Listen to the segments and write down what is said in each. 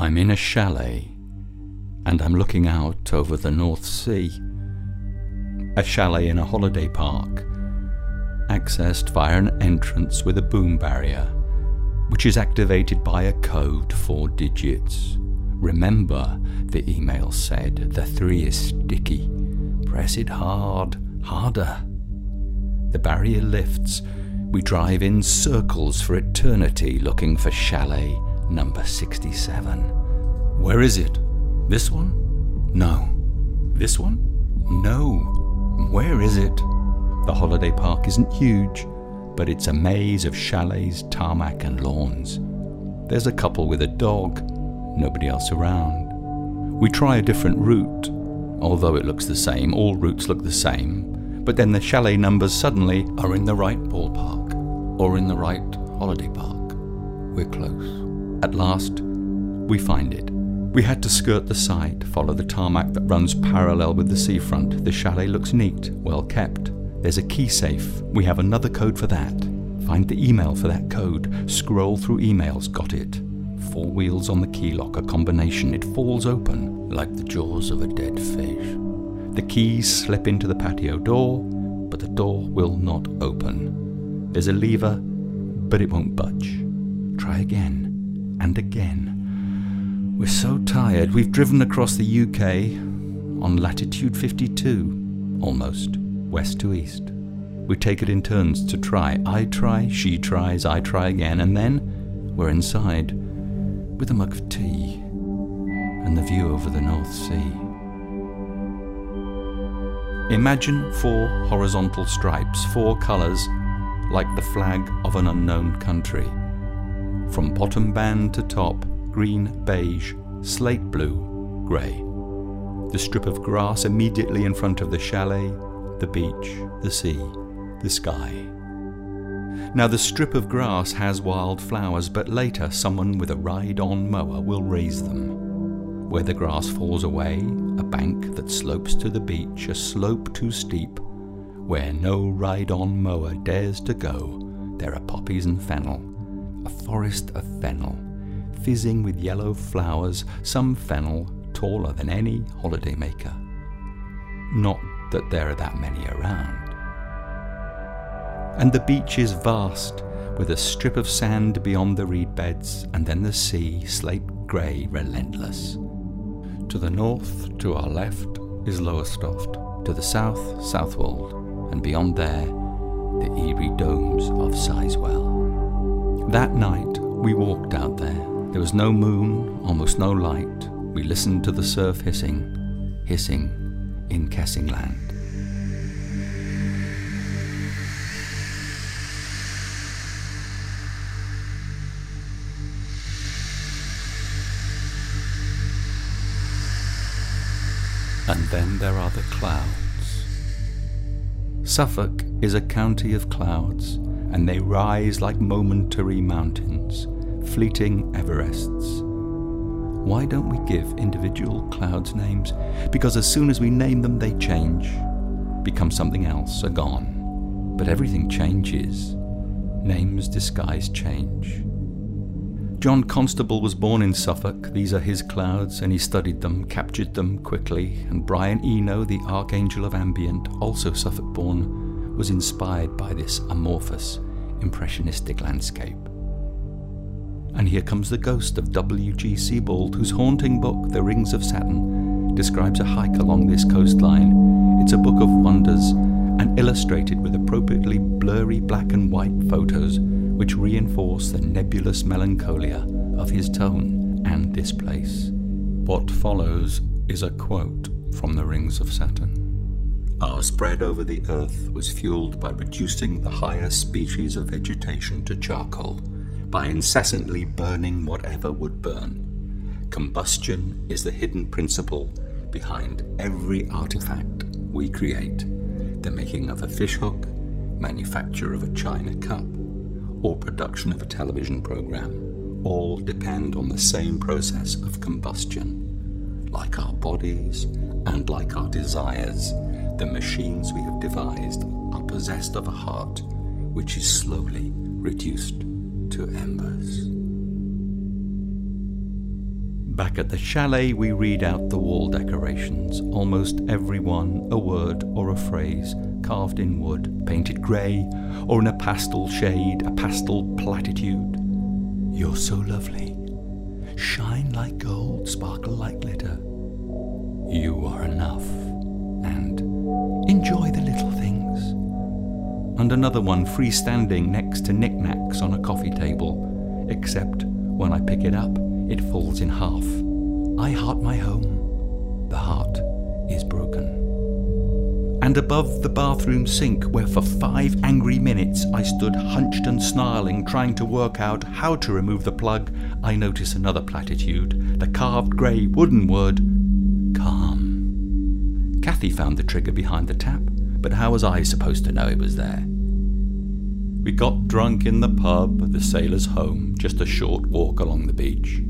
I'm in a chalet and I'm looking out over the North Sea. A chalet in a holiday park, accessed via an entrance with a boom barrier, which is activated by a code four digits. Remember, the email said, the three is sticky. Press it hard, harder. The barrier lifts. We drive in circles for eternity looking for chalet number 67. Where is it? This one? No. This one? No. Where is it? The holiday park isn't huge, but it's a maze of chalets, tarmac, and lawns. There's a couple with a dog, nobody else around. We try a different route. Although it looks the same, all routes look the same, but then the chalet numbers suddenly are in the right ballpark or in the right holiday park. We're close. At last, we find it. We had to skirt the site, follow the tarmac that runs parallel with the seafront. The chalet looks neat, well kept. There's a key safe. We have another code for that. Find the email for that code. Scroll through emails. Got it. Four wheels on the key lock, a combination. It falls open like the jaws of a dead fish. The keys slip into the patio door, but the door will not open. There's a lever, but it won't budge. Try again and again. We're so tired. We've driven across the UK on latitude 52, almost, west to east. We take it in turns to try. I try, she tries, I try again, and then we're inside with a mug of tea and the view over the North Sea. Imagine four horizontal stripes, four colours like the flag of an unknown country. From bottom band to top, green, beige, slate blue, grey. The strip of grass immediately in front of the chalet, the beach, the sea, the sky. Now, the strip of grass has wild flowers, but later someone with a ride on mower will raze them. Where the grass falls away, a bank that slopes to the beach, a slope too steep, where no ride on mower dares to go, there are poppies and fennel, a forest of fennel fizzing with yellow flowers, some fennel taller than any holidaymaker. Not that there are that many around. And the beach is vast, with a strip of sand beyond the reed beds, and then the sea, slate grey, relentless. To the north, to our left, is Lowestoft, to the south, Southwold, and beyond there, the eerie domes of Sizewell. That night, we walked out there, there was no moon, almost no light. We listened to the surf hissing, hissing in Kessingland. And then there are the clouds. Suffolk is a county of clouds, and they rise like momentary mountains fleeting Everests. Why don't we give individual clouds names? Because as soon as we name them, they change, become something else, are gone. But everything changes. Names disguise change. John Constable was born in Suffolk, these are his clouds, and he studied them, captured them quickly. And Brian Eno, the Archangel of Ambient, also Suffolk born, was inspired by this amorphous, impressionistic landscape. And here comes the ghost of W.G. Sebald, whose haunting book, The Rings of Saturn, describes a hike along this coastline. It's a book of wonders and illustrated with appropriately blurry black and white photos which reinforce the nebulous melancholia of his tone and this place. What follows is a quote from The Rings of Saturn. Our spread over the earth was fueled by reducing the higher species of vegetation to charcoal by incessantly burning whatever would burn. Combustion is the hidden principle behind every artifact we create the making of a fishhook, manufacture of a china cup, or production of a television program all depend on the same process of combustion. Like our bodies and like our desires, the machines we have devised are possessed of a heart which is slowly reduced to embers. Back at the chalet, we read out the wall decorations, almost every one a word or a phrase, carved in wood, painted grey, or in a pastel shade, a pastel platitude. You're so lovely. Shine like gold, sparkle like glitter. You are enough. And enjoy the little things. And another one freestanding next to knickknacks on a coffee table, except when I pick it up, it falls in half. I heart my home. The heart is broken. And above the bathroom sink, where for five angry minutes I stood hunched and snarling, trying to work out how to remove the plug, I notice another platitude the carved grey wooden word calm. Kathy found the trigger behind the tap, but how was I supposed to know it was there? We got drunk in the pub, the sailor's home, just a short walk along the beach.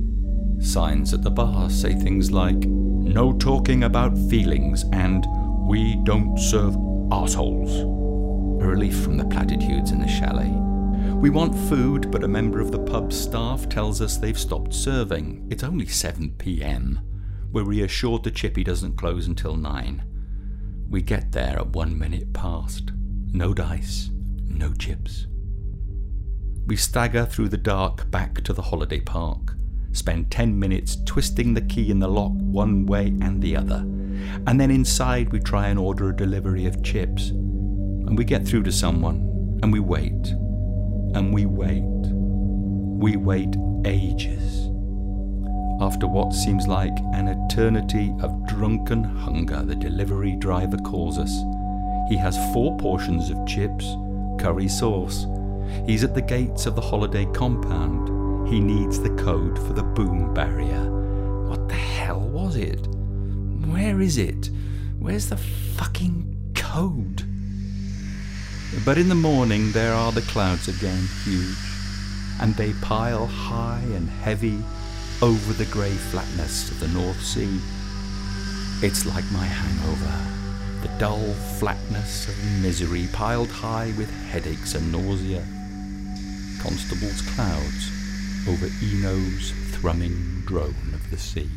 Signs at the bar say things like, no talking about feelings and we don't serve assholes. A relief from the platitudes in the chalet. We want food, but a member of the pub staff tells us they've stopped serving. It's only 7 pm. We're reassured the chippy doesn't close until 9. We get there at one minute past. No dice, no chips. We stagger through the dark back to the holiday park spend 10 minutes twisting the key in the lock one way and the other. And then inside, we try and order a delivery of chips. And we get through to someone, and we wait. And we wait. We wait ages. After what seems like an eternity of drunken hunger, the delivery driver calls us. He has four portions of chips, curry sauce. He's at the gates of the holiday compound he needs the code for the boom barrier. What the hell was it? Where is it? Where's the fucking code? But in the morning there are the clouds again, huge, and they pile high and heavy over the grey flatness of the North Sea. It's like my hangover, the dull flatness of misery piled high with headaches and nausea. Constable's clouds over Eno's thrumming drone of the sea.